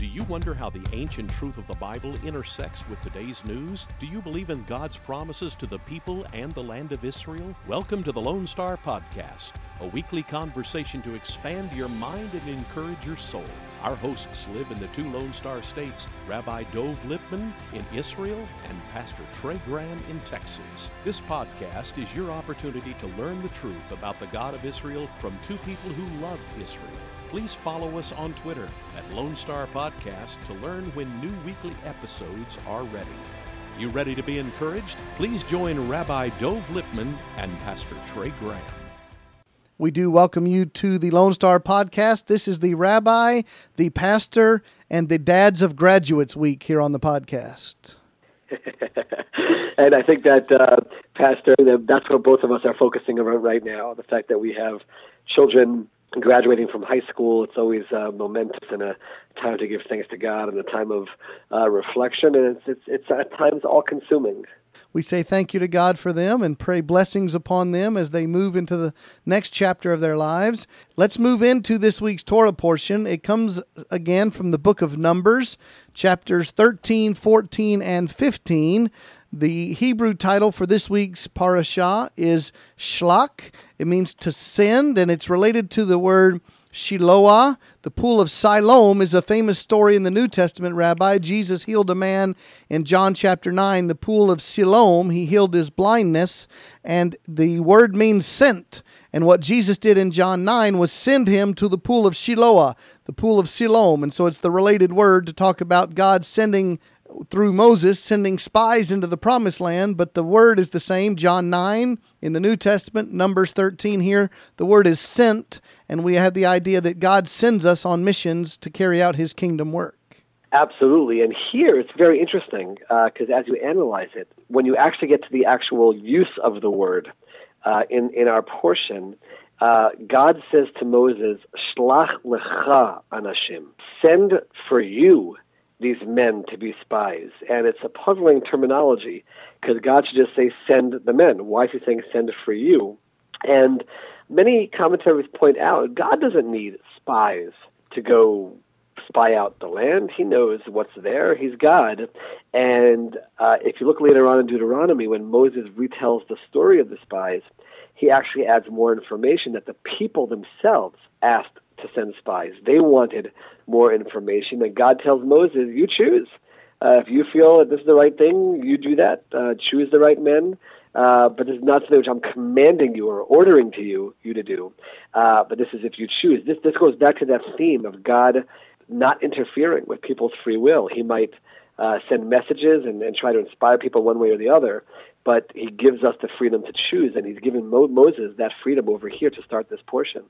Do you wonder how the ancient truth of the Bible intersects with today's news? Do you believe in God's promises to the people and the land of Israel? Welcome to the Lone Star Podcast, a weekly conversation to expand your mind and encourage your soul. Our hosts live in the two Lone Star states, Rabbi Dov Lipman in Israel and Pastor Trey Graham in Texas. This podcast is your opportunity to learn the truth about the God of Israel from two people who love Israel please follow us on Twitter at Lone Star Podcast to learn when new weekly episodes are ready. You ready to be encouraged? Please join Rabbi Dov Lipman and Pastor Trey Graham. We do welcome you to the Lone Star Podcast. This is the rabbi, the pastor, and the dads of graduates week here on the podcast. and I think that, uh, Pastor, that's what both of us are focusing on right now the fact that we have children graduating from high school, it's always uh, momentous and a time to give thanks to God and a time of uh, reflection, and it's it's, it's at times all consuming. We say thank you to God for them and pray blessings upon them as they move into the next chapter of their lives. Let's move into this week's Torah portion. It comes again from the book of Numbers, chapters 13, 14, and 15. The Hebrew title for this week's parashah is Shlach. It means to send, and it's related to the word Shiloah. The pool of Siloam is a famous story in the New Testament, Rabbi. Jesus healed a man in John chapter 9. The pool of Siloam, he healed his blindness, and the word means sent. And what Jesus did in John 9 was send him to the pool of Shiloah, the pool of Siloam. And so it's the related word to talk about God sending through Moses sending spies into the promised land, but the word is the same. John 9 in the New Testament, Numbers 13 here, the word is sent, and we have the idea that God sends us on missions to carry out his kingdom work. Absolutely. And here it's very interesting because uh, as you analyze it, when you actually get to the actual use of the word uh, in, in our portion, uh, God says to Moses, Shlach lecha anashim, send for you these men to be spies. And it's a puzzling terminology because God should just say, send the men. Why is he saying, send for you? And many commentaries point out God doesn't need spies to go spy out the land. He knows what's there. He's God. And uh, if you look later on in Deuteronomy, when Moses retells the story of the spies, he actually adds more information that the people themselves asked to send spies. They wanted more information, and God tells Moses, "You choose. Uh, if you feel that this is the right thing, you do that. Uh, choose the right men." Uh, but this is not something which I'm commanding you or ordering to you you to do. Uh, but this is if you choose. This this goes back to that theme of God not interfering with people's free will. He might uh, send messages and, and try to inspire people one way or the other, but He gives us the freedom to choose, and He's given Mo- Moses that freedom over here to start this portion.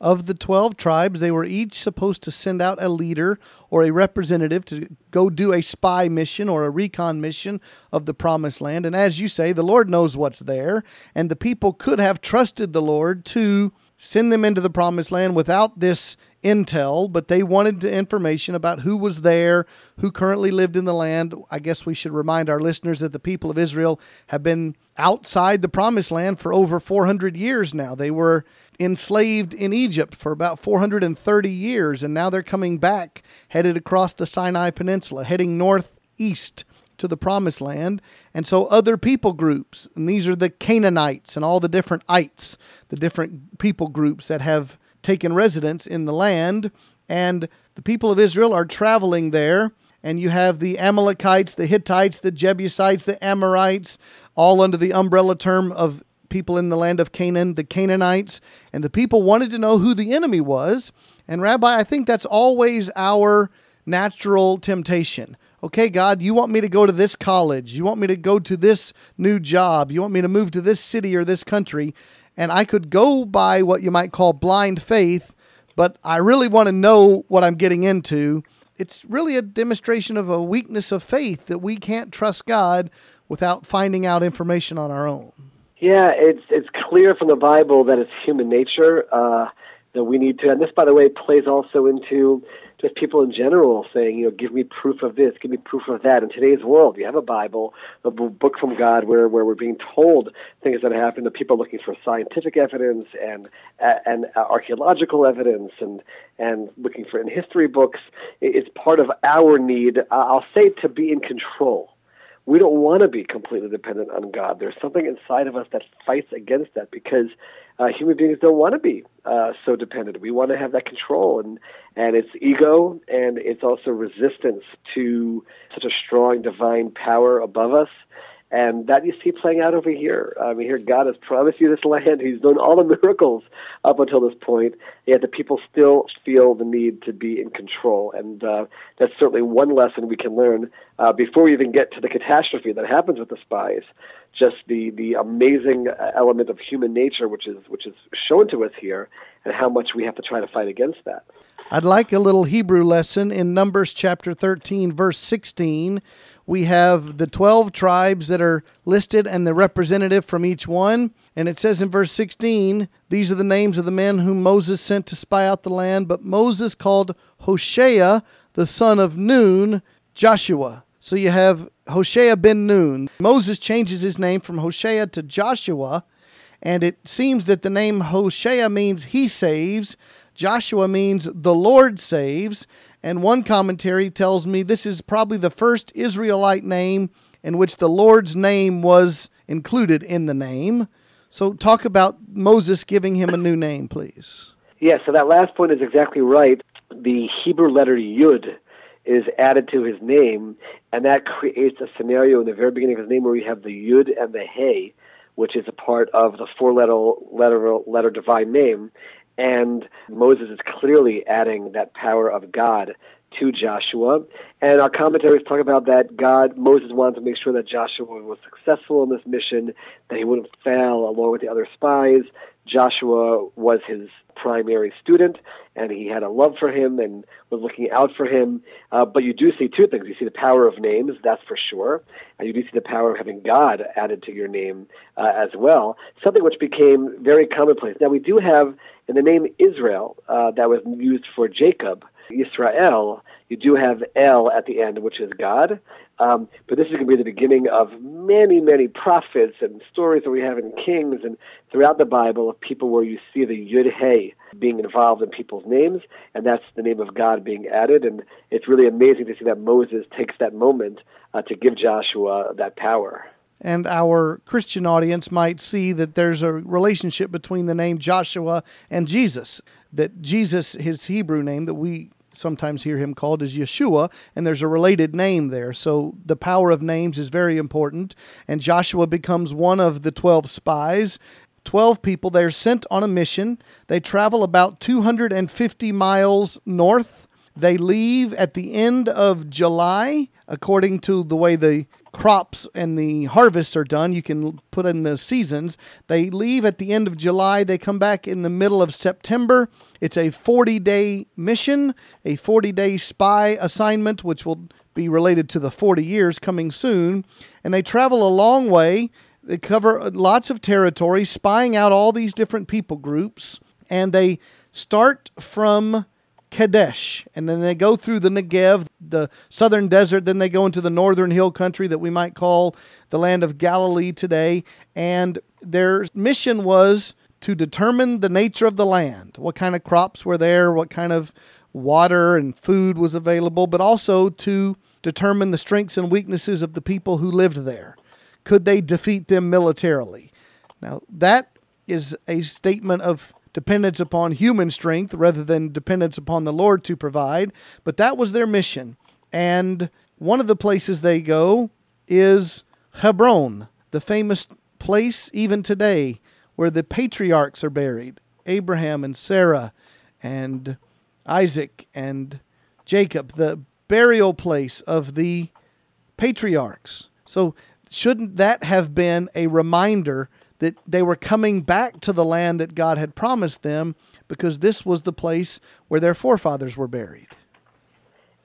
Of the 12 tribes, they were each supposed to send out a leader or a representative to go do a spy mission or a recon mission of the promised land. And as you say, the Lord knows what's there. And the people could have trusted the Lord to send them into the promised land without this intel, but they wanted the information about who was there, who currently lived in the land. I guess we should remind our listeners that the people of Israel have been outside the promised land for over 400 years now. They were enslaved in Egypt for about 430 years, and now they're coming back, headed across the Sinai Peninsula, heading northeast to the promised land. And so other people groups, and these are the Canaanites and all the different ites, the different people groups that have taken residence in the land. And the people of Israel are traveling there. And you have the Amalekites, the Hittites, the Jebusites, the Amorites, all under the umbrella term of people in the land of Canaan, the Canaanites, and the people wanted to know who the enemy was. And, Rabbi, I think that's always our natural temptation. Okay, God, you want me to go to this college. You want me to go to this new job. You want me to move to this city or this country. And I could go by what you might call blind faith, but I really want to know what I'm getting into. It's really a demonstration of a weakness of faith that we can't trust God without finding out information on our own. Yeah, it's it's clear from the Bible that it's human nature uh, that we need to, and this, by the way, plays also into just people in general saying, you know, give me proof of this, give me proof of that. In today's world, you have a Bible, a book from God, where where we're being told things that happen. That people are looking for scientific evidence and and archaeological evidence and and looking for in history books. It's part of our need. I'll say to be in control we don't want to be completely dependent on God. There's something inside of us that fights against that because uh, human beings don't want to be uh, so dependent. We want to have that control, and and it's ego, and it's also resistance to such a strong divine power above us. And that you see playing out over here. I mean, here God has promised you this land. He's done all the miracles up until this point, yet the people still feel the need to be in control. And uh, that's certainly one lesson we can learn uh, before we even get to the catastrophe that happens with the spies. Just the the amazing uh, element of human nature, which is which is shown to us here, and how much we have to try to fight against that. I'd like a little Hebrew lesson in Numbers chapter 13, verse 16 we have the 12 tribes that are listed and the representative from each one. And it says in verse 16, these are the names of the men whom Moses sent to spy out the land. But Moses called Hoshea, the son of Nun, Joshua. So you have Hoshea ben Nun. Moses changes his name from Hoshea to Joshua. And it seems that the name Hoshea means he saves. Joshua means the Lord saves. And one commentary tells me this is probably the first Israelite name in which the Lord's name was included in the name. So, talk about Moses giving him a new name, please. Yes, yeah, so that last point is exactly right. The Hebrew letter Yud is added to his name, and that creates a scenario in the very beginning of his name where we have the Yud and the Hey, which is a part of the four letter, letter, letter divine name. And Moses is clearly adding that power of God to Joshua. And our commentaries talk about that God, Moses wanted to make sure that Joshua was successful in this mission, that he wouldn't fail along with the other spies. Joshua was his primary student, and he had a love for him and was looking out for him. Uh, but you do see two things. You see the power of names, that's for sure, and you do see the power of having God added to your name uh, as well, something which became very commonplace. Now, we do have in the name Israel uh, that was used for Jacob, Israel, you do have El at the end, which is God. Um, but this is going to be the beginning of many, many prophets and stories that we have in Kings and throughout the Bible of people where you see the Yud Hey being involved in people's names, and that's the name of God being added. And it's really amazing to see that Moses takes that moment uh, to give Joshua that power and our Christian audience might see that there's a relationship between the name Joshua and Jesus. That Jesus, his Hebrew name that we sometimes hear him called as Yeshua, and there's a related name there. So the power of names is very important. And Joshua becomes one of the 12 spies. 12 people, they're sent on a mission. They travel about 250 miles north. They leave at the end of July, according to the way the crops and the harvests are done. You can put in the seasons. They leave at the end of July. They come back in the middle of September. It's a 40 day mission, a 40 day spy assignment, which will be related to the 40 years coming soon. And they travel a long way. They cover lots of territory, spying out all these different people groups. And they start from Kadesh, and then they go through the Negev, the southern desert. Then they go into the northern hill country that we might call the land of Galilee today. And their mission was to determine the nature of the land, what kind of crops were there, what kind of water and food was available, but also to determine the strengths and weaknesses of the people who lived there. Could they defeat them militarily? Now, that is a statement of dependence upon human strength rather than dependence upon the Lord to provide. But that was their mission. And one of the places they go is Hebron, the famous place even today where the patriarchs are buried Abraham and Sarah and Isaac and Jacob, the burial place of the patriarchs. So, shouldn't that have been a reminder that they were coming back to the land that God had promised them because this was the place where their forefathers were buried.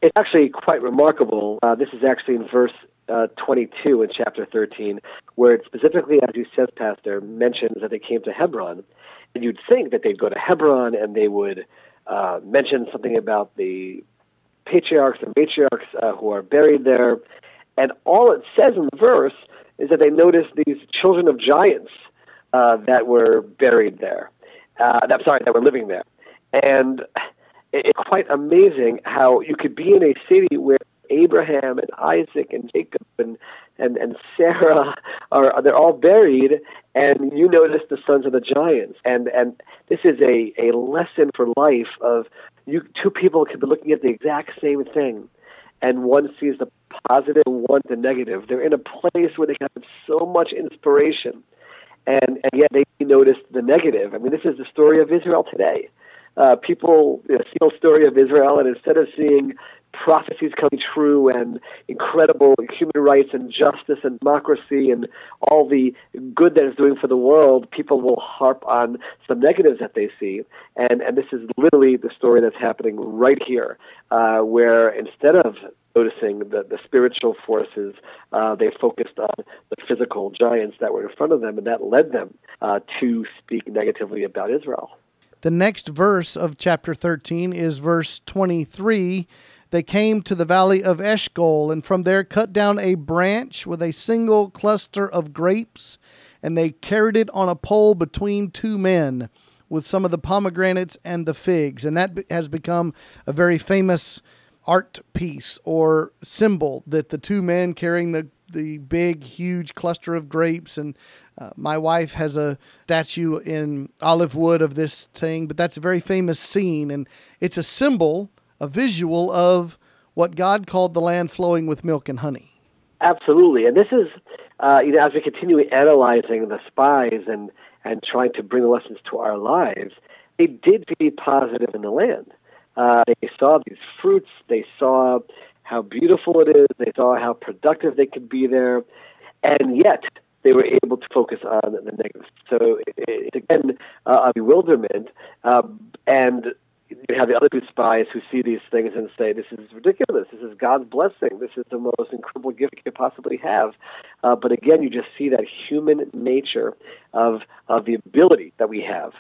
It's actually quite remarkable. Uh, this is actually in verse uh, 22 in chapter 13, where it specifically, as you said, Pastor, mentions that they came to Hebron. And you'd think that they'd go to Hebron and they would uh, mention something about the patriarchs and matriarchs uh, who are buried there. And all it says in the verse is that they noticed these children of giants uh, that were buried there. Uh, I'm sorry, that were living there. And it's quite amazing how you could be in a city where Abraham and Isaac and Jacob and and, and Sarah are they're all buried and you notice the sons of the giants and and this is a, a lesson for life of you two people could be looking at the exact same thing and one sees the positive one the negative. They're in a place where they can have so much inspiration and, and yet they notice the negative. I mean this is the story of Israel today uh, people you know, see the story of Israel, and instead of seeing prophecies coming true and incredible human rights and justice and democracy and all the good that it's doing for the world, people will harp on some negatives that they see. And, and this is literally the story that's happening right here, uh, where instead of noticing the, the spiritual forces, uh, they focused on the physical giants that were in front of them, and that led them uh, to speak negatively about Israel. The next verse of chapter 13 is verse 23. They came to the valley of Eshcol, and from there cut down a branch with a single cluster of grapes, and they carried it on a pole between two men with some of the pomegranates and the figs. And that has become a very famous art piece or symbol that the two men carrying the the big, huge cluster of grapes and uh, my wife has a statue in olive wood of this thing, but that's a very famous scene, and it's a symbol, a visual of what God called the land flowing with milk and honey. Absolutely, and this is, uh, you know, as we continue analyzing the spies and and trying to bring lessons to our lives, they did be positive in the land. Uh, they saw these fruits. They saw how beautiful it is. They saw how productive they could be there, and yet they were able to focus on the negative. So it's again uh, a bewilderment, um, and you have the other two spies who see these things and say, "This is ridiculous. This is God's blessing. This is the most incredible gift you could possibly have." Uh, but again, you just see that human nature of of the ability that we have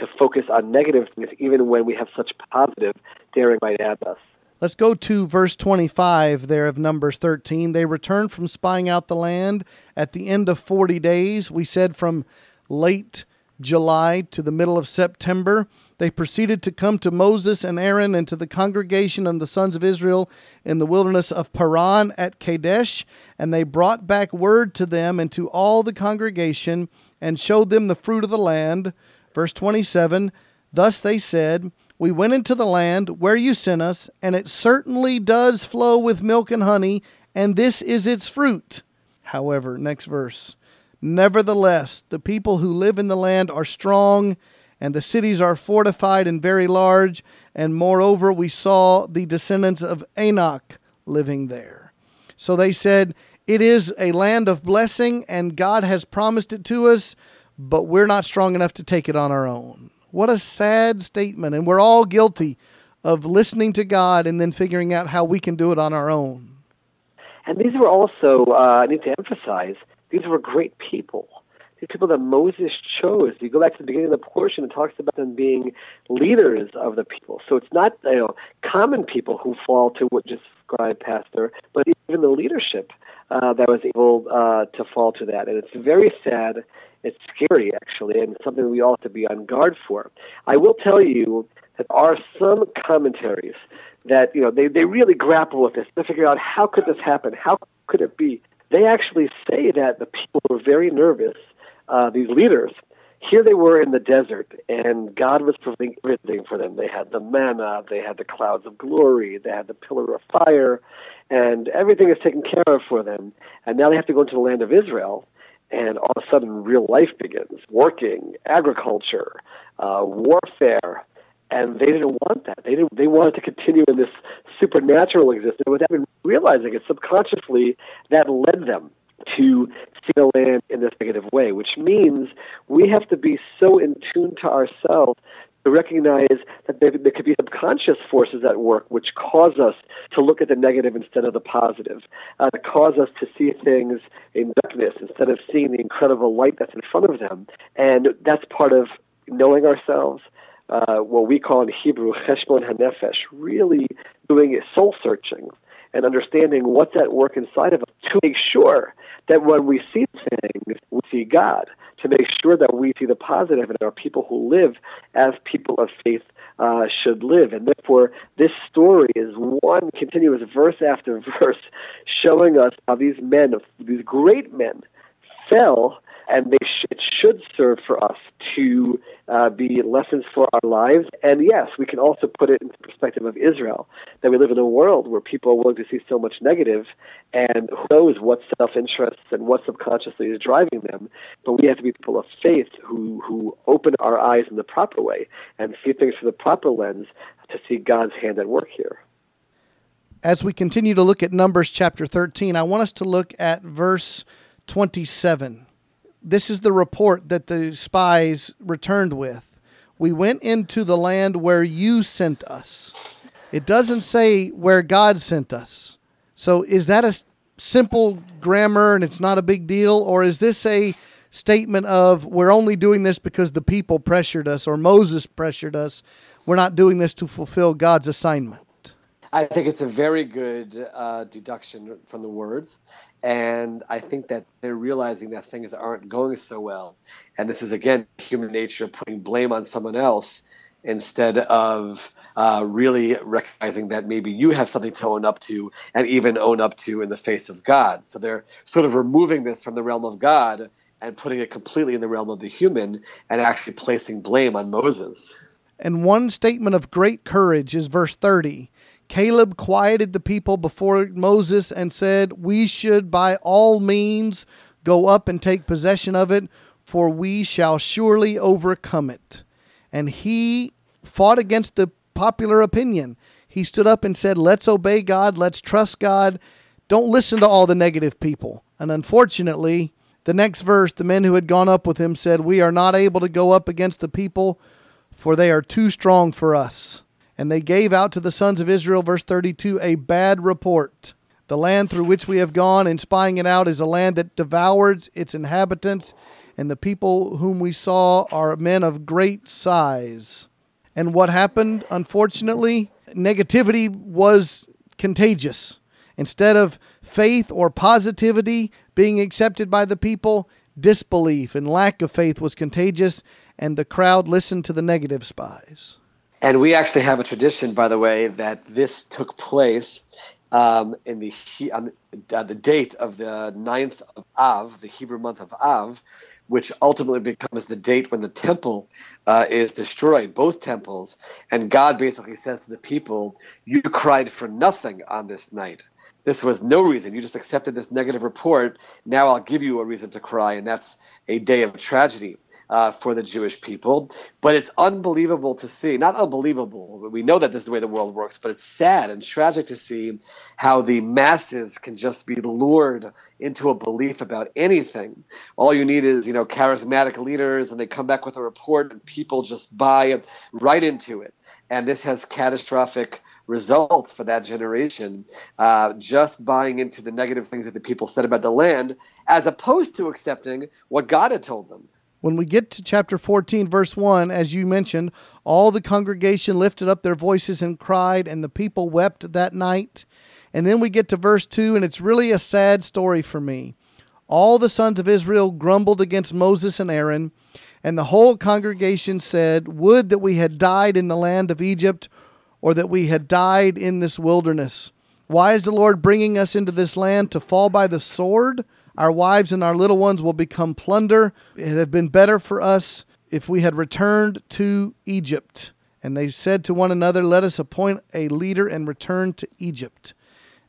to focus on negative things, even when we have such positive daring might add us. Let's go to verse 25 there of Numbers 13. They returned from spying out the land at the end of 40 days. We said from late July to the middle of September. They proceeded to come to Moses and Aaron and to the congregation of the sons of Israel in the wilderness of Paran at Kadesh, and they brought back word to them and to all the congregation and showed them the fruit of the land. Verse 27 Thus they said, we went into the land where you sent us, and it certainly does flow with milk and honey, and this is its fruit. However, next verse. Nevertheless, the people who live in the land are strong, and the cities are fortified and very large, and moreover, we saw the descendants of Anak living there. So they said, It is a land of blessing, and God has promised it to us, but we're not strong enough to take it on our own. What a sad statement. And we're all guilty of listening to God and then figuring out how we can do it on our own. And these were also, uh, I need to emphasize, these were great people. These people that Moses chose. You go back to the beginning of the portion, it talks about them being leaders of the people. So it's not you know common people who fall to what just described, Pastor, but even the leadership uh, that was able uh, to fall to that. And it's very sad it's scary, actually, and something we all have to be on guard for. I will tell you that there are some commentaries that you know they, they really grapple with this to figure out how could this happen, how could it be. They actually say that the people were very nervous. Uh, these leaders, here they were in the desert, and God was providing everything for them. They had the manna, they had the clouds of glory, they had the pillar of fire, and everything is taken care of for them. And now they have to go into the land of Israel, and all of a sudden real life begins working agriculture uh, warfare and they didn't want that they didn't they wanted to continue in this supernatural existence without even realizing it subconsciously that led them to see the land in this negative way which means we have to be so in tune to ourselves to recognize that there, there could be subconscious forces at work which cause us to look at the negative instead of the positive, uh, to cause us to see things in darkness instead of seeing the incredible light that's in front of them. And that's part of knowing ourselves, uh, what we call in Hebrew cheshbon hanefesh, really doing soul searching and understanding what's at work inside of us to make sure that when we see things, we see God, to make sure that we see the positive in our people who live as people of faith uh, should live. And therefore, this story is one continuous verse after verse showing us how these men, these great men, fell and sh- it should serve for us to uh, be lessons for our lives. And yes, we can also put it into perspective of Israel that we live in a world where people are willing to see so much negative, and who knows what self-interest and what subconsciously is driving them. But we have to be people of faith who who open our eyes in the proper way and see things through the proper lens to see God's hand at work here. As we continue to look at Numbers chapter 13, I want us to look at verse 27 this is the report that the spies returned with. We went into the land where you sent us. It doesn't say where God sent us. So is that a simple grammar and it's not a big deal? Or is this a statement of we're only doing this because the people pressured us or Moses pressured us? We're not doing this to fulfill God's assignment. I think it's a very good uh, deduction from the words. And I think that they're realizing that things aren't going so well. And this is, again, human nature putting blame on someone else instead of uh, really recognizing that maybe you have something to own up to and even own up to in the face of God. So they're sort of removing this from the realm of God and putting it completely in the realm of the human and actually placing blame on Moses. And one statement of great courage is verse 30. Caleb quieted the people before Moses and said, We should by all means go up and take possession of it, for we shall surely overcome it. And he fought against the popular opinion. He stood up and said, Let's obey God, let's trust God, don't listen to all the negative people. And unfortunately, the next verse, the men who had gone up with him said, We are not able to go up against the people, for they are too strong for us. And they gave out to the sons of Israel, verse 32, a bad report. The land through which we have gone in spying it out is a land that devours its inhabitants, and the people whom we saw are men of great size. And what happened, unfortunately, negativity was contagious. Instead of faith or positivity being accepted by the people, disbelief and lack of faith was contagious, and the crowd listened to the negative spies. And we actually have a tradition, by the way, that this took place um, in the on the, uh, the date of the ninth of Av, the Hebrew month of Av, which ultimately becomes the date when the temple uh, is destroyed, both temples. And God basically says to the people, "You cried for nothing on this night." This was no reason. You just accepted this negative report. Now I'll give you a reason to cry, and that's a day of tragedy uh, for the Jewish people. But it's unbelievable to see, not unbelievable, we know that this is the way the world works, but it's sad and tragic to see how the masses can just be lured into a belief about anything. All you need is, you know, charismatic leaders, and they come back with a report, and people just buy right into it. And this has catastrophic results for that generation, uh, just buying into the negative things that the people said about the land, as opposed to accepting what God had told them. When we get to chapter 14, verse 1, as you mentioned, all the congregation lifted up their voices and cried, and the people wept that night. And then we get to verse 2, and it's really a sad story for me. All the sons of Israel grumbled against Moses and Aaron, and the whole congregation said, Would that we had died in the land of Egypt, or that we had died in this wilderness. Why is the Lord bringing us into this land to fall by the sword? Our wives and our little ones will become plunder. It had been better for us if we had returned to Egypt. And they said to one another, Let us appoint a leader and return to Egypt.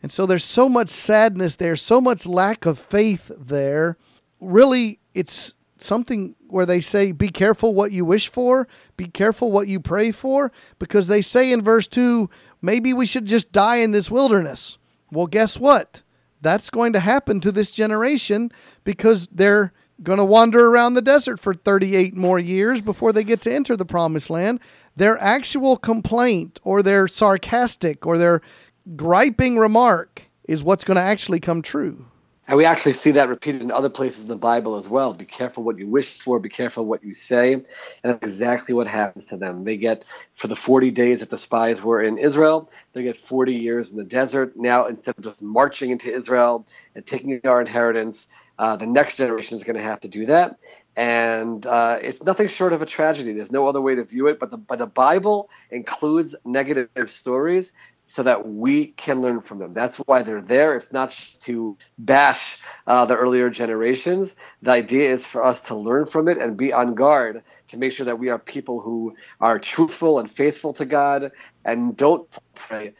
And so there's so much sadness there, so much lack of faith there. Really, it's something where they say, Be careful what you wish for, be careful what you pray for, because they say in verse 2, maybe we should just die in this wilderness. Well, guess what? That's going to happen to this generation because they're going to wander around the desert for 38 more years before they get to enter the promised land. Their actual complaint or their sarcastic or their griping remark is what's going to actually come true. And we actually see that repeated in other places in the Bible as well. Be careful what you wish for, be careful what you say. And that's exactly what happens to them. They get, for the 40 days that the spies were in Israel, they get 40 years in the desert. Now, instead of just marching into Israel and taking our inheritance, uh, the next generation is going to have to do that. And uh, it's nothing short of a tragedy. There's no other way to view it. But the, but the Bible includes negative stories so that we can learn from them. That's why they're there. It's not to bash uh, the earlier generations. The idea is for us to learn from it and be on guard to make sure that we are people who are truthful and faithful to God and don't pray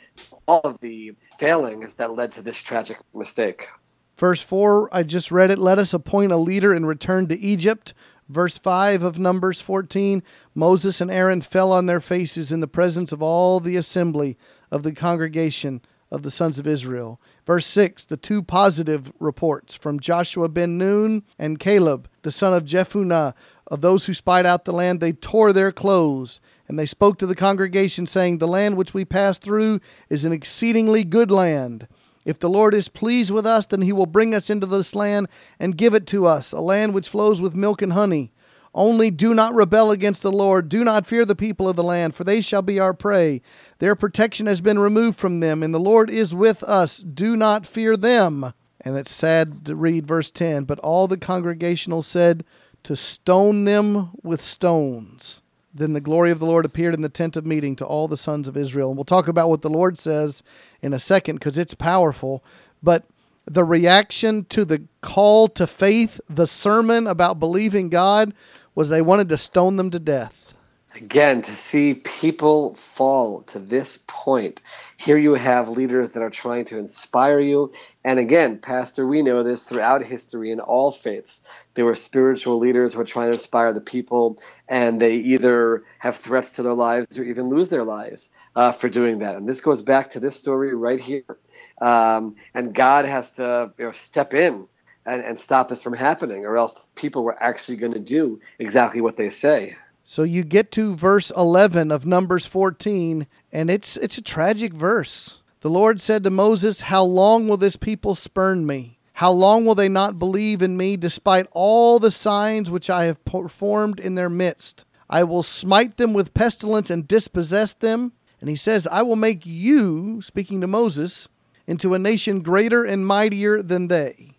all of the failings that led to this tragic mistake. Verse 4, I just read it. Let us appoint a leader and return to Egypt. Verse 5 of Numbers 14 Moses and Aaron fell on their faces in the presence of all the assembly of the congregation of the sons of Israel. Verse 6, the two positive reports from Joshua ben Nun and Caleb, the son of Jephunneh, of those who spied out the land, they tore their clothes. And they spoke to the congregation, saying, The land which we passed through is an exceedingly good land. If the Lord is pleased with us, then he will bring us into this land and give it to us, a land which flows with milk and honey. Only do not rebel against the Lord. Do not fear the people of the land, for they shall be our prey. Their protection has been removed from them, and the Lord is with us. Do not fear them. And it's sad to read verse 10 But all the congregational said, To stone them with stones. Then the glory of the Lord appeared in the tent of meeting to all the sons of Israel. And we'll talk about what the Lord says in a second because it's powerful. But the reaction to the call to faith, the sermon about believing God, was they wanted to stone them to death. Again, to see people fall to this point. Here you have leaders that are trying to inspire you. And again, Pastor, we know this throughout history in all faiths. There were spiritual leaders who were trying to inspire the people, and they either have threats to their lives or even lose their lives uh, for doing that. And this goes back to this story right here. Um, and God has to you know, step in and, and stop this from happening, or else people were actually going to do exactly what they say. So you get to verse 11 of Numbers 14, and it's it's a tragic verse. The Lord said to Moses, "How long will this people spurn me? How long will they not believe in me despite all the signs which I have performed in their midst? I will smite them with pestilence and dispossess them." And he says, "I will make you, speaking to Moses, into a nation greater and mightier than they."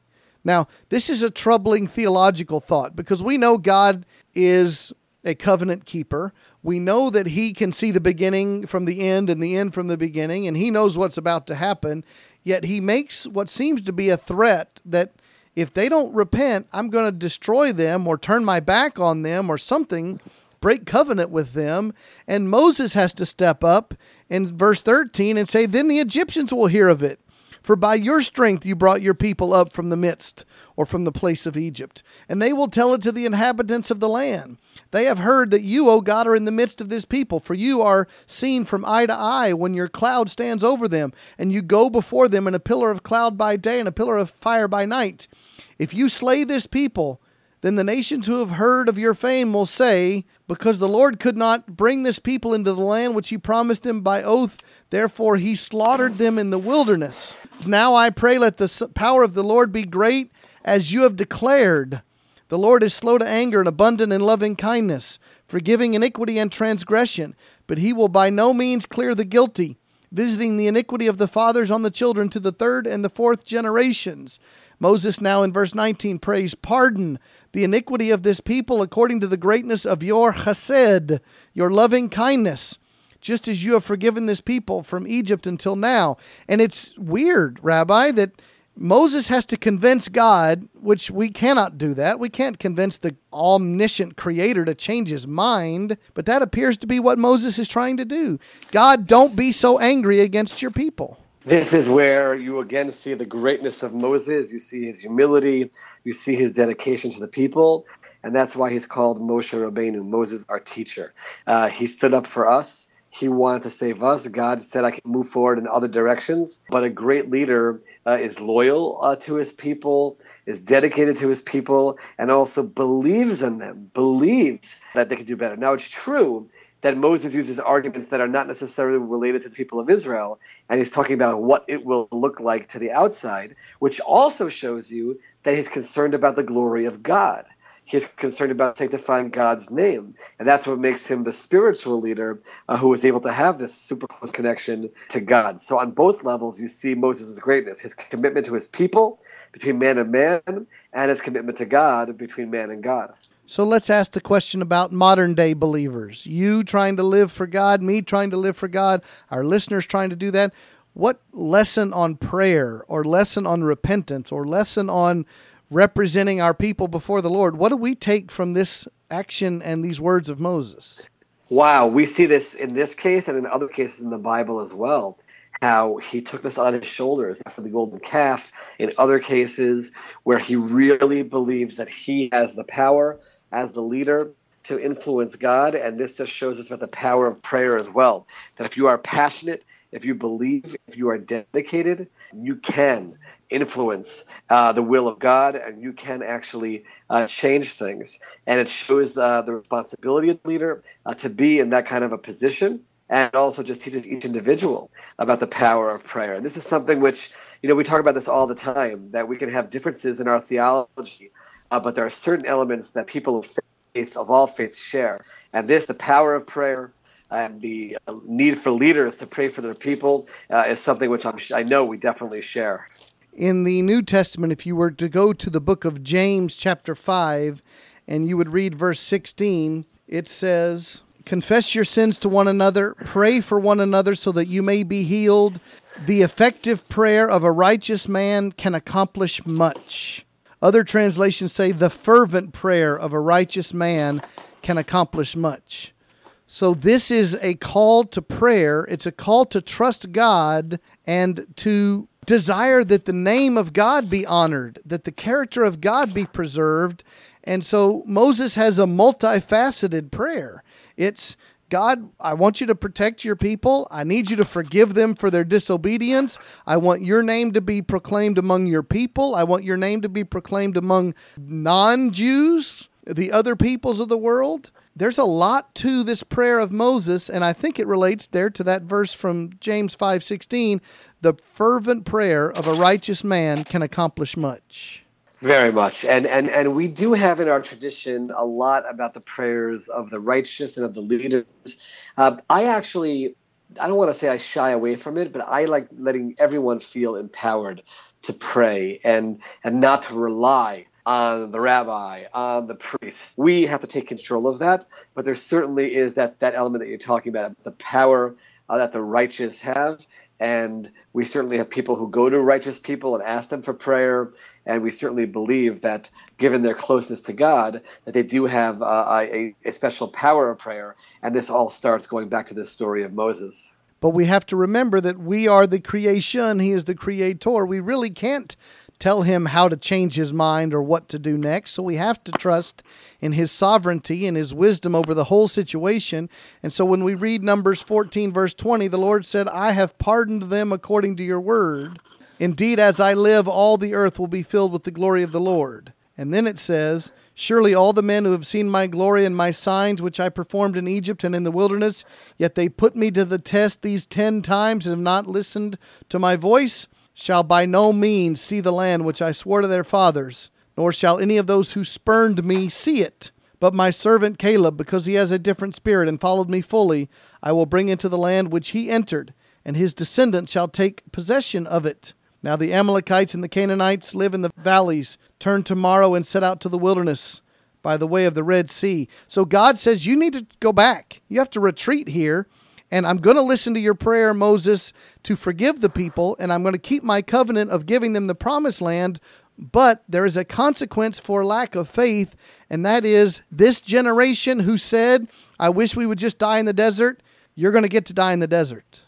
Now, this is a troubling theological thought because we know God is a covenant keeper. We know that he can see the beginning from the end and the end from the beginning, and he knows what's about to happen. Yet he makes what seems to be a threat that if they don't repent, I'm going to destroy them or turn my back on them or something, break covenant with them. And Moses has to step up in verse 13 and say, Then the Egyptians will hear of it for by your strength you brought your people up from the midst, or from the place of Egypt. And they will tell it to the inhabitants of the land. They have heard that you, O God, are in the midst of this people, for you are seen from eye to eye when your cloud stands over them, and you go before them in a pillar of cloud by day and a pillar of fire by night. If you slay this people, then the nations who have heard of your fame will say, Because the Lord could not bring this people into the land which he promised them by oath, therefore he slaughtered them in the wilderness. Now I pray, let the power of the Lord be great, as you have declared. The Lord is slow to anger and abundant in loving kindness, forgiving iniquity and transgression, but he will by no means clear the guilty, visiting the iniquity of the fathers on the children to the third and the fourth generations. Moses now in verse 19 prays, Pardon the iniquity of this people according to the greatness of your chesed, your loving kindness, just as you have forgiven this people from Egypt until now. And it's weird, Rabbi, that Moses has to convince God, which we cannot do that. We can't convince the omniscient creator to change his mind, but that appears to be what Moses is trying to do. God, don't be so angry against your people. This is where you again see the greatness of Moses. You see his humility. You see his dedication to the people. And that's why he's called Moshe Rabbeinu, Moses, our teacher. Uh, he stood up for us. He wanted to save us. God said, I can move forward in other directions. But a great leader uh, is loyal uh, to his people, is dedicated to his people, and also believes in them, believes that they can do better. Now, it's true that Moses uses arguments that are not necessarily related to the people of Israel, and he's talking about what it will look like to the outside, which also shows you that he's concerned about the glory of God. He's concerned about sanctifying God's name, and that's what makes him the spiritual leader uh, who is able to have this super close connection to God. So, on both levels, you see Moses' greatness his commitment to his people, between man and man, and his commitment to God, between man and God. So let's ask the question about modern day believers. You trying to live for God, me trying to live for God, our listeners trying to do that. What lesson on prayer or lesson on repentance or lesson on representing our people before the Lord, what do we take from this action and these words of Moses? Wow, we see this in this case and in other cases in the Bible as well. How he took this on his shoulders after the golden calf, in other cases where he really believes that he has the power as the leader to influence God. And this just shows us about the power of prayer as well. That if you are passionate, if you believe, if you are dedicated, you can influence uh, the will of God and you can actually uh, change things. And it shows uh, the responsibility of the leader uh, to be in that kind of a position and also just teaches each individual about the power of prayer. And this is something which, you know, we talk about this all the time that we can have differences in our theology uh, but there are certain elements that people of faith, of all faiths, share. And this, the power of prayer, and the uh, need for leaders to pray for their people, uh, is something which I'm, I know we definitely share. In the New Testament, if you were to go to the book of James, chapter 5, and you would read verse 16, it says, Confess your sins to one another, pray for one another so that you may be healed. The effective prayer of a righteous man can accomplish much. Other translations say the fervent prayer of a righteous man can accomplish much. So, this is a call to prayer. It's a call to trust God and to desire that the name of God be honored, that the character of God be preserved. And so, Moses has a multifaceted prayer. It's God, I want you to protect your people. I need you to forgive them for their disobedience. I want your name to be proclaimed among your people. I want your name to be proclaimed among non Jews, the other peoples of the world. There's a lot to this prayer of Moses, and I think it relates there to that verse from James 5:16, the fervent prayer of a righteous man can accomplish much. Very much. And, and, and we do have in our tradition a lot about the prayers of the righteous and of the leaders. Uh, I actually, I don't want to say I shy away from it, but I like letting everyone feel empowered to pray and, and not to rely on the rabbi, on the priest. We have to take control of that, but there certainly is that, that element that you're talking about, the power uh, that the righteous have and we certainly have people who go to righteous people and ask them for prayer. And we certainly believe that, given their closeness to God, that they do have uh, a, a special power of prayer. And this all starts going back to this story of Moses. But we have to remember that we are the creation, He is the creator. We really can't tell him how to change his mind or what to do next. So we have to trust in his sovereignty and his wisdom over the whole situation. And so when we read Numbers 14, verse 20, the Lord said, I have pardoned them according to your word. Indeed, as I live, all the earth will be filled with the glory of the Lord. And then it says, Surely all the men who have seen my glory and my signs which I performed in Egypt and in the wilderness, yet they put me to the test these ten times and have not listened to my voice, shall by no means see the land which I swore to their fathers, nor shall any of those who spurned me see it. But my servant Caleb, because he has a different spirit and followed me fully, I will bring into the land which he entered, and his descendants shall take possession of it. Now the Amalekites and the Canaanites live in the valleys. Turn tomorrow and set out to the wilderness by the way of the Red Sea. So God says, You need to go back. You have to retreat here and I'm going to listen to your prayer, Moses, to forgive the people, and I'm going to keep my covenant of giving them the promised land. But there is a consequence for lack of faith, and that is this generation who said, I wish we would just die in the desert, you're going to get to die in the desert.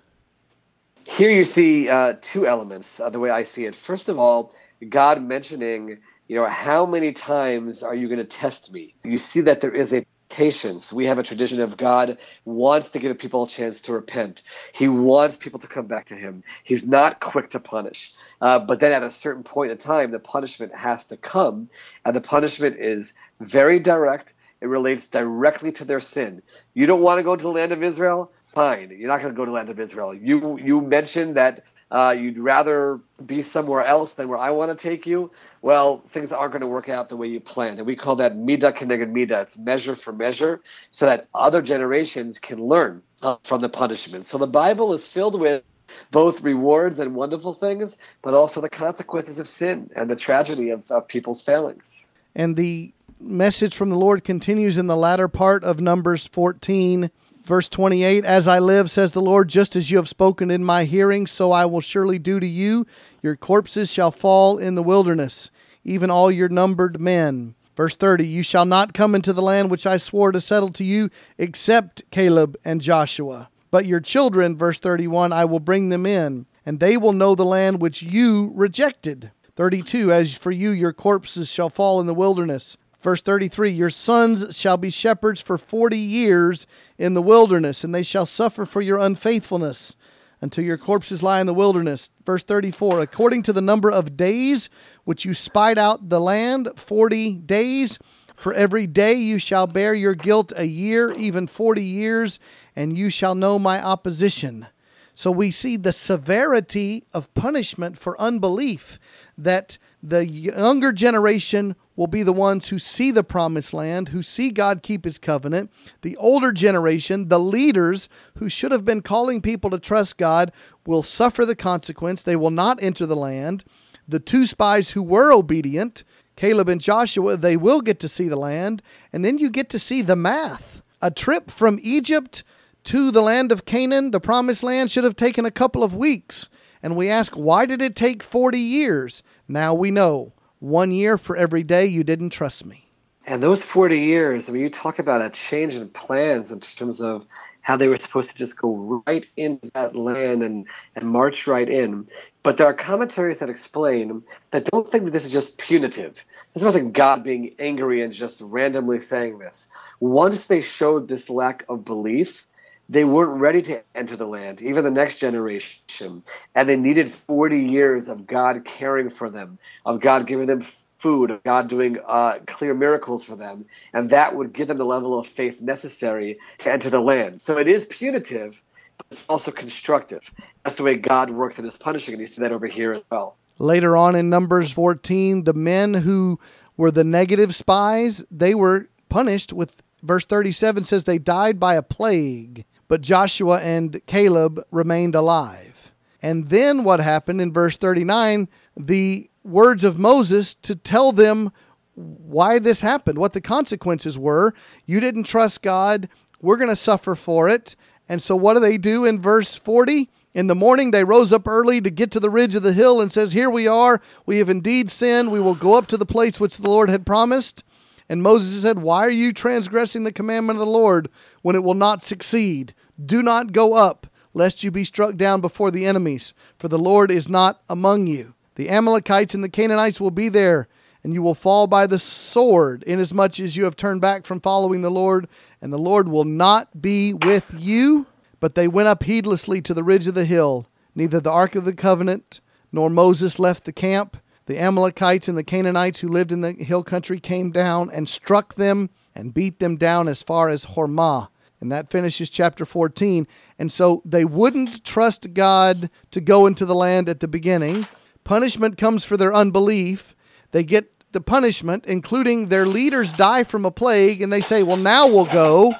Here you see uh, two elements uh, the way I see it. First of all, God mentioning, you know, how many times are you going to test me? You see that there is a patience. We have a tradition of God wants to give people a chance to repent. He wants people to come back to Him. He's not quick to punish. Uh, but then at a certain point in time, the punishment has to come. And the punishment is very direct, it relates directly to their sin. You don't want to go to the land of Israel? Fine. You're not going to go to the land of Israel. You you mentioned that uh, you'd rather be somewhere else than where I want to take you. Well, things aren't going to work out the way you planned. And we call that midah keneged midah. It's measure for measure so that other generations can learn uh, from the punishment. So the Bible is filled with both rewards and wonderful things, but also the consequences of sin and the tragedy of, of people's failings. And the message from the Lord continues in the latter part of Numbers 14 Verse 28 As I live, says the Lord, just as you have spoken in my hearing, so I will surely do to you. Your corpses shall fall in the wilderness, even all your numbered men. Verse 30 You shall not come into the land which I swore to settle to you, except Caleb and Joshua. But your children, verse 31, I will bring them in, and they will know the land which you rejected. 32 As for you, your corpses shall fall in the wilderness. Verse 33 Your sons shall be shepherds for forty years in the wilderness, and they shall suffer for your unfaithfulness until your corpses lie in the wilderness. Verse 34 According to the number of days which you spied out the land, forty days. For every day you shall bear your guilt a year, even forty years, and you shall know my opposition. So we see the severity of punishment for unbelief that the younger generation will be the ones who see the promised land, who see God keep his covenant. The older generation, the leaders who should have been calling people to trust God, will suffer the consequence. They will not enter the land. The two spies who were obedient, Caleb and Joshua, they will get to see the land. And then you get to see the math. A trip from Egypt to the land of Canaan, the promised land, should have taken a couple of weeks. And we ask, why did it take 40 years? Now we know one year for every day you didn't trust me. And those 40 years, I mean, you talk about a change in plans in terms of how they were supposed to just go right into that land and, and march right in. But there are commentaries that explain that don't think that this is just punitive. This wasn't God being angry and just randomly saying this. Once they showed this lack of belief, they weren't ready to enter the land, even the next generation. And they needed 40 years of God caring for them, of God giving them food, of God doing uh, clear miracles for them. And that would give them the level of faith necessary to enter the land. So it is punitive, but it's also constructive. That's the way God works in his punishing. And you see that over here as well. Later on in Numbers 14, the men who were the negative spies, they were punished with verse 37 says they died by a plague but Joshua and Caleb remained alive. And then what happened in verse 39? The words of Moses to tell them why this happened, what the consequences were. You didn't trust God. We're going to suffer for it. And so what do they do in verse 40? In the morning they rose up early to get to the ridge of the hill and says, Here we are. We have indeed sinned. We will go up to the place which the Lord had promised. And Moses said, Why are you transgressing the commandment of the Lord when it will not succeed? Do not go up, lest you be struck down before the enemies, for the Lord is not among you. The Amalekites and the Canaanites will be there, and you will fall by the sword, inasmuch as you have turned back from following the Lord, and the Lord will not be with you. But they went up heedlessly to the ridge of the hill. Neither the ark of the covenant nor Moses left the camp the Amalekites and the Canaanites who lived in the hill country came down and struck them and beat them down as far as Hormah. And that finishes chapter 14. And so they wouldn't trust God to go into the land at the beginning. Punishment comes for their unbelief. They get the punishment, including their leaders die from a plague, and they say, Well, now we'll go.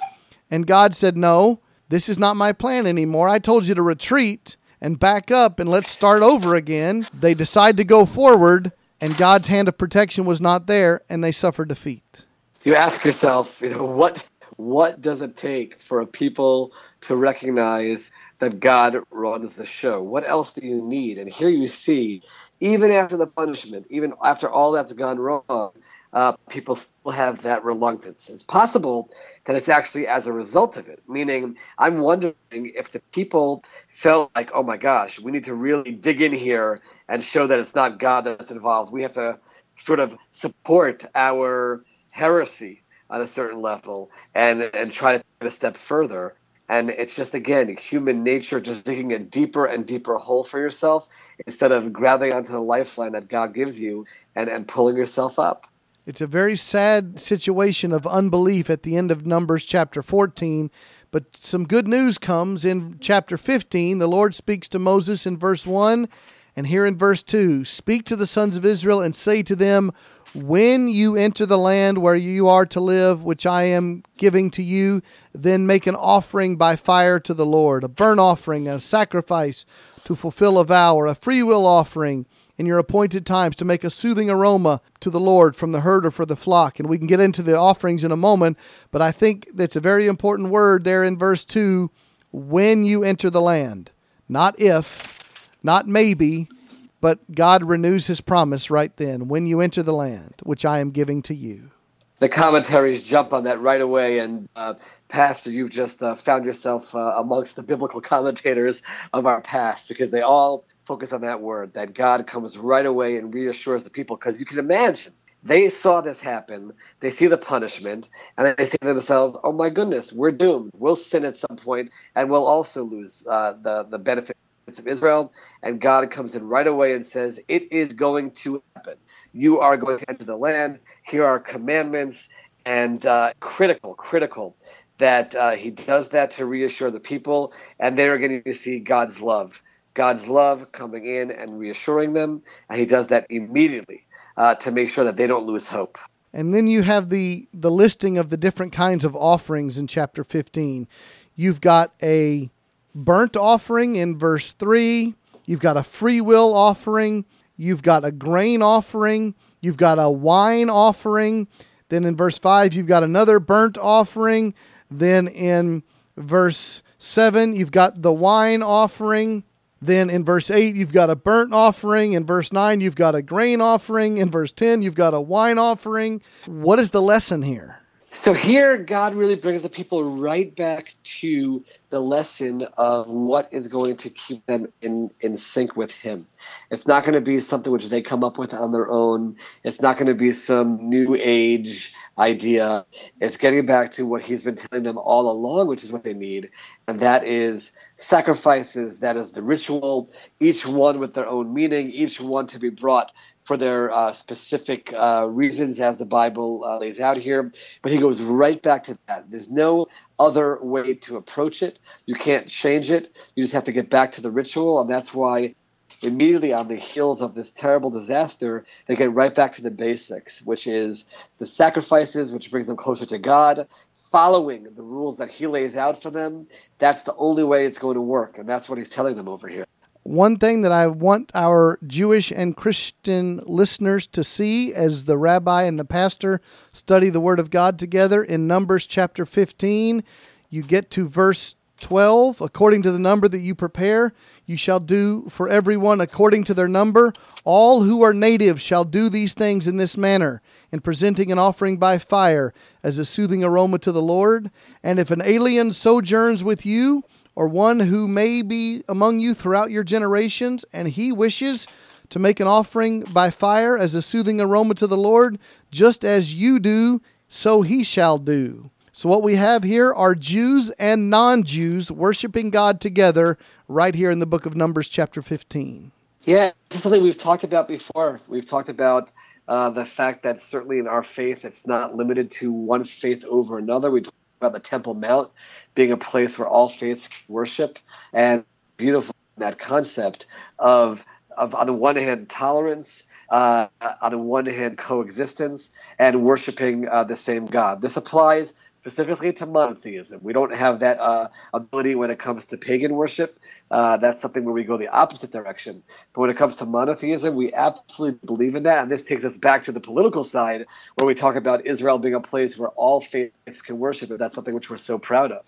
And God said, No, this is not my plan anymore. I told you to retreat and back up and let's start over again. They decide to go forward, and God's hand of protection was not there, and they suffer defeat. You ask yourself, you know, what what does it take for a people to recognize that God runs the show? What else do you need? And here you see, even after the punishment, even after all that's gone wrong, uh, people still have that reluctance. It's possible that it's actually as a result of it. Meaning, I'm wondering if the people felt like, oh my gosh, we need to really dig in here and show that it's not God that's involved. We have to sort of support our heresy on a certain level and and try to take a step further. And it's just again human nature just digging a deeper and deeper hole for yourself instead of grabbing onto the lifeline that God gives you and, and pulling yourself up. It's a very sad situation of unbelief at the end of Numbers chapter 14. But some good news comes in chapter 15. The Lord speaks to Moses in verse 1 and here in verse 2 Speak to the sons of Israel and say to them, When you enter the land where you are to live, which I am giving to you, then make an offering by fire to the Lord, a burnt offering, a sacrifice to fulfill a vow, or a freewill offering in your appointed times to make a soothing aroma to the Lord from the herd or for the flock. And we can get into the offerings in a moment, but I think that's a very important word there in verse 2 when you enter the land. Not if, not maybe, but God renews his promise right then when you enter the land, which I am giving to you. The commentaries jump on that right away, and uh, Pastor, you've just uh, found yourself uh, amongst the biblical commentators of our past because they all focus on that word that God comes right away and reassures the people. Because you can imagine they saw this happen, they see the punishment, and they say to themselves, "Oh my goodness, we're doomed. We'll sin at some point, and we'll also lose uh, the the benefit of Israel." And God comes in right away and says, "It is going to happen. You are going to enter the land. Here are commandments." And uh, critical, critical that uh, he does that to reassure the people, and they are getting to see God's love God's love coming in and reassuring them, and He does that immediately uh, to make sure that they don't lose hope. And then you have the the listing of the different kinds of offerings in chapter 15. You've got a burnt offering in verse 3, you've got a free will offering, you've got a grain offering, you've got a wine offering. Then in verse 5, you've got another burnt offering. Then in verse 7, you've got the wine offering. Then in verse 8, you've got a burnt offering. In verse 9, you've got a grain offering. In verse 10, you've got a wine offering. What is the lesson here? So here, God really brings the people right back to the lesson of what is going to keep them in, in sync with Him. It's not going to be something which they come up with on their own. It's not going to be some new age idea. It's getting back to what He's been telling them all along, which is what they need, and that is sacrifices. That is the ritual, each one with their own meaning, each one to be brought for their uh, specific uh, reasons as the Bible uh, lays out here. But he goes right back to that. There's no other way to approach it. You can't change it. You just have to get back to the ritual. And that's why immediately on the heels of this terrible disaster, they get right back to the basics, which is the sacrifices, which brings them closer to God. Following the rules that he lays out for them, that's the only way it's going to work. And that's what he's telling them over here one thing that I want our Jewish and Christian listeners to see as the rabbi and the pastor study the Word of God together in Numbers chapter 15, you get to verse 12. According to the number that you prepare, you shall do for everyone according to their number. All who are natives shall do these things in this manner, in presenting an offering by fire as a soothing aroma to the Lord. And if an alien sojourns with you, or one who may be among you throughout your generations, and he wishes to make an offering by fire as a soothing aroma to the Lord, just as you do, so he shall do. So, what we have here are Jews and non Jews worshiping God together right here in the book of Numbers, chapter 15. Yeah, this is something we've talked about before. We've talked about uh, the fact that certainly in our faith, it's not limited to one faith over another. We about the Temple Mount being a place where all faiths worship, and beautiful that concept of of on the one hand tolerance, uh, on the one hand coexistence, and worshiping uh, the same God. This applies specifically to monotheism. We don't have that uh, ability when it comes to pagan worship. Uh, that's something where we go the opposite direction. But when it comes to monotheism, we absolutely believe in that. And this takes us back to the political side, where we talk about Israel being a place where all faiths can worship, and that's something which we're so proud of.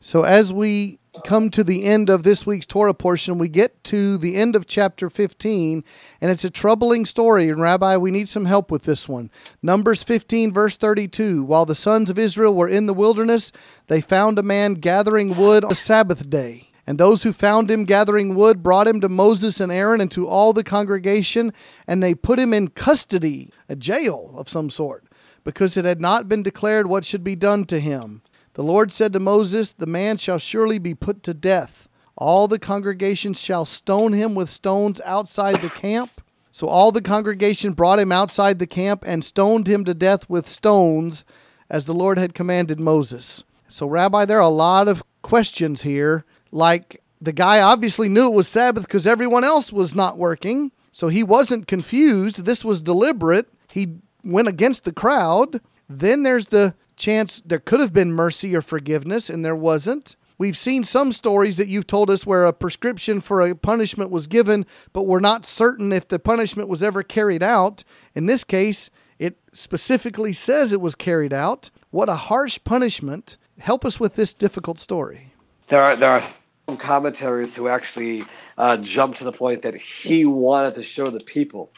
So, as we come to the end of this week's Torah portion, we get to the end of chapter 15, and it's a troubling story. And, Rabbi, we need some help with this one. Numbers 15, verse 32 While the sons of Israel were in the wilderness, they found a man gathering wood on the Sabbath day. And those who found him gathering wood brought him to Moses and Aaron and to all the congregation, and they put him in custody, a jail of some sort, because it had not been declared what should be done to him. The Lord said to Moses, The man shall surely be put to death. All the congregation shall stone him with stones outside the camp. So all the congregation brought him outside the camp and stoned him to death with stones, as the Lord had commanded Moses. So, Rabbi, there are a lot of questions here. Like, the guy obviously knew it was Sabbath because everyone else was not working. So he wasn't confused. This was deliberate. He went against the crowd. Then there's the chance there could have been mercy or forgiveness, and there wasn't. We've seen some stories that you've told us where a prescription for a punishment was given, but we're not certain if the punishment was ever carried out. In this case, it specifically says it was carried out. What a harsh punishment. Help us with this difficult story. There are, there are some commentaries who actually uh, jump to the point that he wanted to show the people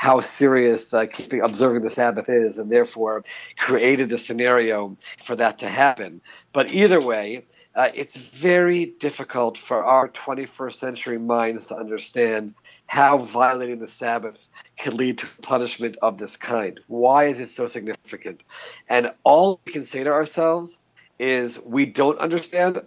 how serious uh, keeping observing the Sabbath is, and therefore created a scenario for that to happen. But either way, uh, it's very difficult for our 21st century minds to understand how violating the Sabbath can lead to punishment of this kind. Why is it so significant? And all we can say to ourselves is we don't understand,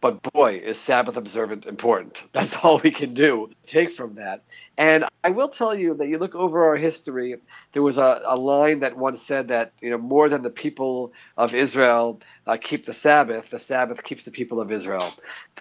but boy, is Sabbath observant important. That's all we can do. Take from that. And I will tell you that you look over our history, there was a, a line that once said that, you know, more than the people of Israel uh, keep the Sabbath, the Sabbath keeps the people of Israel.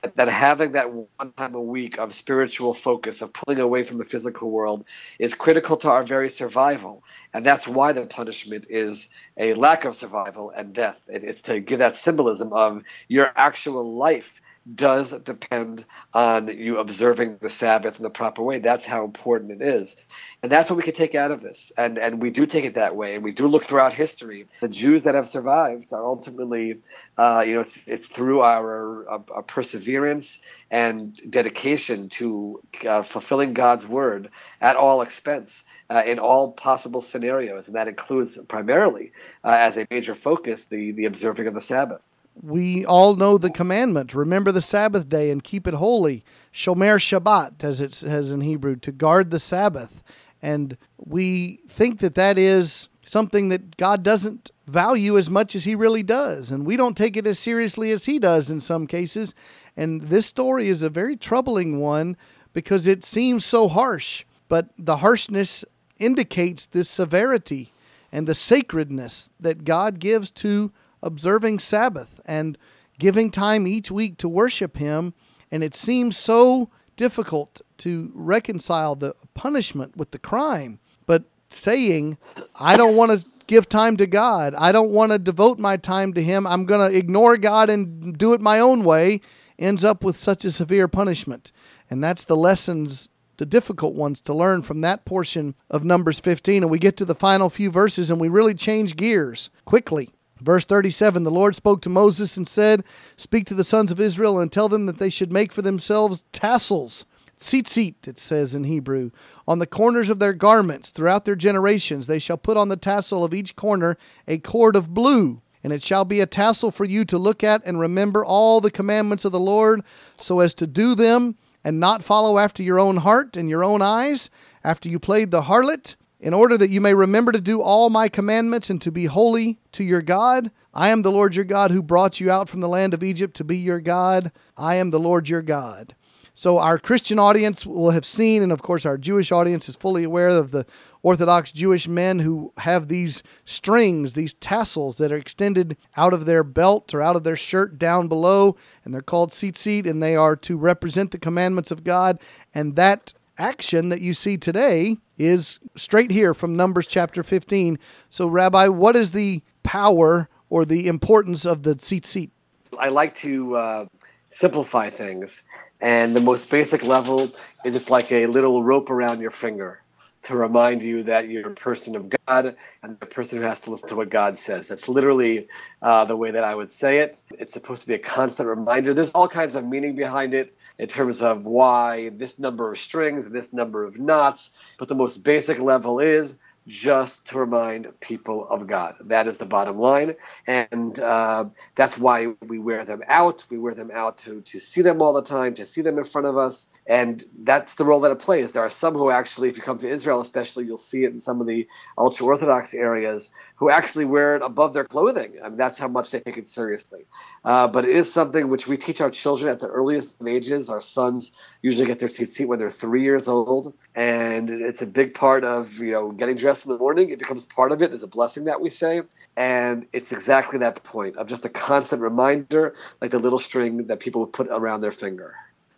That, that having that one time a week of spiritual focus, of pulling away from the physical world, is critical to our very survival. And that's why the punishment is a lack of survival and death. It, it's to give that symbolism of your actual life does depend on you observing the Sabbath in the proper way. That's how important it is. And that's what we can take out of this. And and we do take it that way. And we do look throughout history. The Jews that have survived are ultimately, uh, you know, it's, it's through our, our, our, perseverance and dedication to uh, fulfilling God's word at all expense. Uh, in all possible scenarios, and that includes primarily, uh, as a major focus, the the observing of the Sabbath we all know the commandment remember the Sabbath day and keep it holy. Shomer Shabbat, as it says in Hebrew, to guard the Sabbath. And we think that that is something that God doesn't value as much as He really does. And we don't take it as seriously as He does in some cases. And this story is a very troubling one because it seems so harsh, but the harshness indicates the severity and the sacredness that God gives to observing Sabbath and giving time each week to worship Him. And it seems so difficult to reconcile the punishment with the crime. But saying, I don't want to give time to God, I don't want to devote my time to Him, I'm going to ignore God and do it my own way, ends up with such a severe punishment. And that's the lessons the difficult ones to learn from that portion of Numbers 15. And we get to the final few verses and we really change gears quickly. Verse 37 The Lord spoke to Moses and said, Speak to the sons of Israel and tell them that they should make for themselves tassels. Tzitzit, it says in Hebrew, on the corners of their garments throughout their generations. They shall put on the tassel of each corner a cord of blue. And it shall be a tassel for you to look at and remember all the commandments of the Lord, so as to do them and not follow after your own heart and your own eyes, after you played the harlot in order that you may remember to do all my commandments and to be holy to your God. I am the Lord your God who brought you out from the land of Egypt to be your God. I am the Lord your God. So, our Christian audience will have seen, and of course, our Jewish audience is fully aware of the Orthodox Jewish men who have these strings, these tassels that are extended out of their belt or out of their shirt down below, and they're called tzitzit, and they are to represent the commandments of God. And that action that you see today is straight here from Numbers chapter 15. So, Rabbi, what is the power or the importance of the tzitzit? I like to uh, simplify things. And the most basic level is it's like a little rope around your finger to remind you that you're a person of God and a person who has to listen to what God says. That's literally uh, the way that I would say it. It's supposed to be a constant reminder. There's all kinds of meaning behind it in terms of why this number of strings, this number of knots. But the most basic level is just to remind people of God. That is the bottom line. And uh, that's why we wear them out. We wear them out to, to see them all the time, to see them in front of us. And that's the role that it plays. There are some who actually, if you come to Israel especially, you'll see it in some of the ultra Orthodox areas, who actually wear it above their clothing. I mean, that's how much they take it seriously. Uh, but it is something which we teach our children at the earliest ages. Our sons usually get their tzitzit when they're three years old. And it's a big part of, you know, getting dressed in the morning. It becomes part of it. There's a blessing that we say. And it's exactly that point of just a constant reminder, like the little string that people would put around their finger.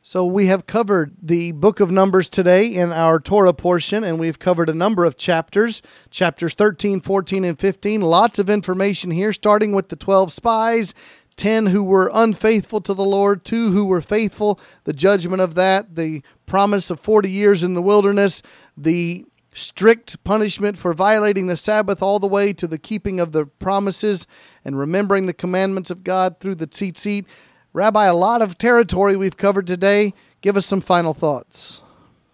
So we have covered the book of Numbers today in our Torah portion, and we've covered a number of chapters, chapters 13, 14, and 15. Lots of information here, starting with the 12 spies, 10 who were unfaithful to the Lord, 2 who were faithful, the judgment of that, the promise of 40 years in the wilderness, the strict punishment for violating the Sabbath, all the way to the keeping of the promises and remembering the commandments of God through the tzitzit. Rabbi, a lot of territory we've covered today. Give us some final thoughts.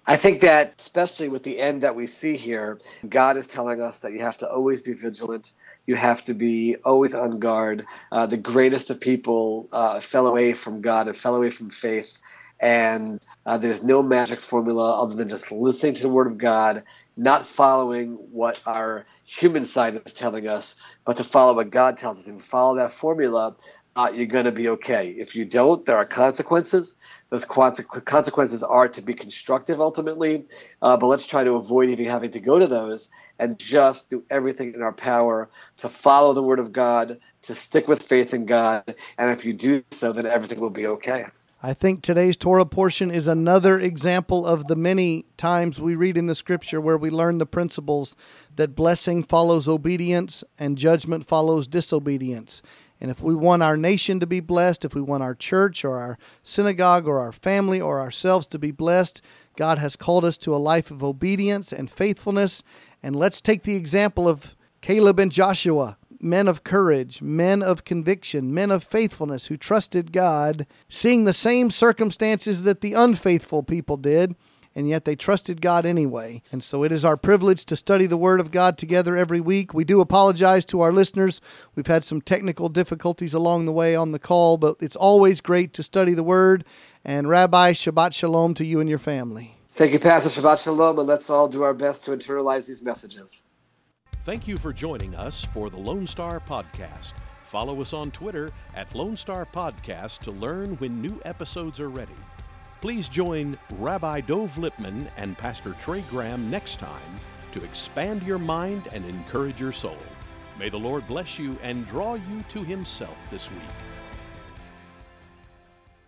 I think that, especially with the end that we see here, God is telling us that you have to always be vigilant. You have to be always on guard. Uh, the greatest of people uh, fell away from God and fell away from faith. And uh, there's no magic formula other than just listening to the Word of God, not following what our human side is telling us, but to follow what God tells us. And follow that formula, uh, you're going to be okay. If you don't, there are consequences. Those consequences are to be constructive ultimately, uh, but let's try to avoid even having to go to those and just do everything in our power to follow the Word of God, to stick with faith in God. And if you do so, then everything will be okay. I think today's Torah portion is another example of the many times we read in the scripture where we learn the principles that blessing follows obedience and judgment follows disobedience. And if we want our nation to be blessed, if we want our church or our synagogue or our family or ourselves to be blessed, God has called us to a life of obedience and faithfulness. And let's take the example of Caleb and Joshua, men of courage, men of conviction, men of faithfulness who trusted God, seeing the same circumstances that the unfaithful people did and yet they trusted God anyway. And so it is our privilege to study the Word of God together every week. We do apologize to our listeners. We've had some technical difficulties along the way on the call, but it's always great to study the Word. And Rabbi, Shabbat Shalom to you and your family. Thank you, Pastor. Shabbat Shalom, and let's all do our best to internalize these messages. Thank you for joining us for the Lone Star Podcast. Follow us on Twitter at Lone Star Podcast to learn when new episodes are ready. Please join Rabbi Dov Lipman and Pastor Trey Graham next time to expand your mind and encourage your soul. May the Lord bless you and draw you to Himself this week.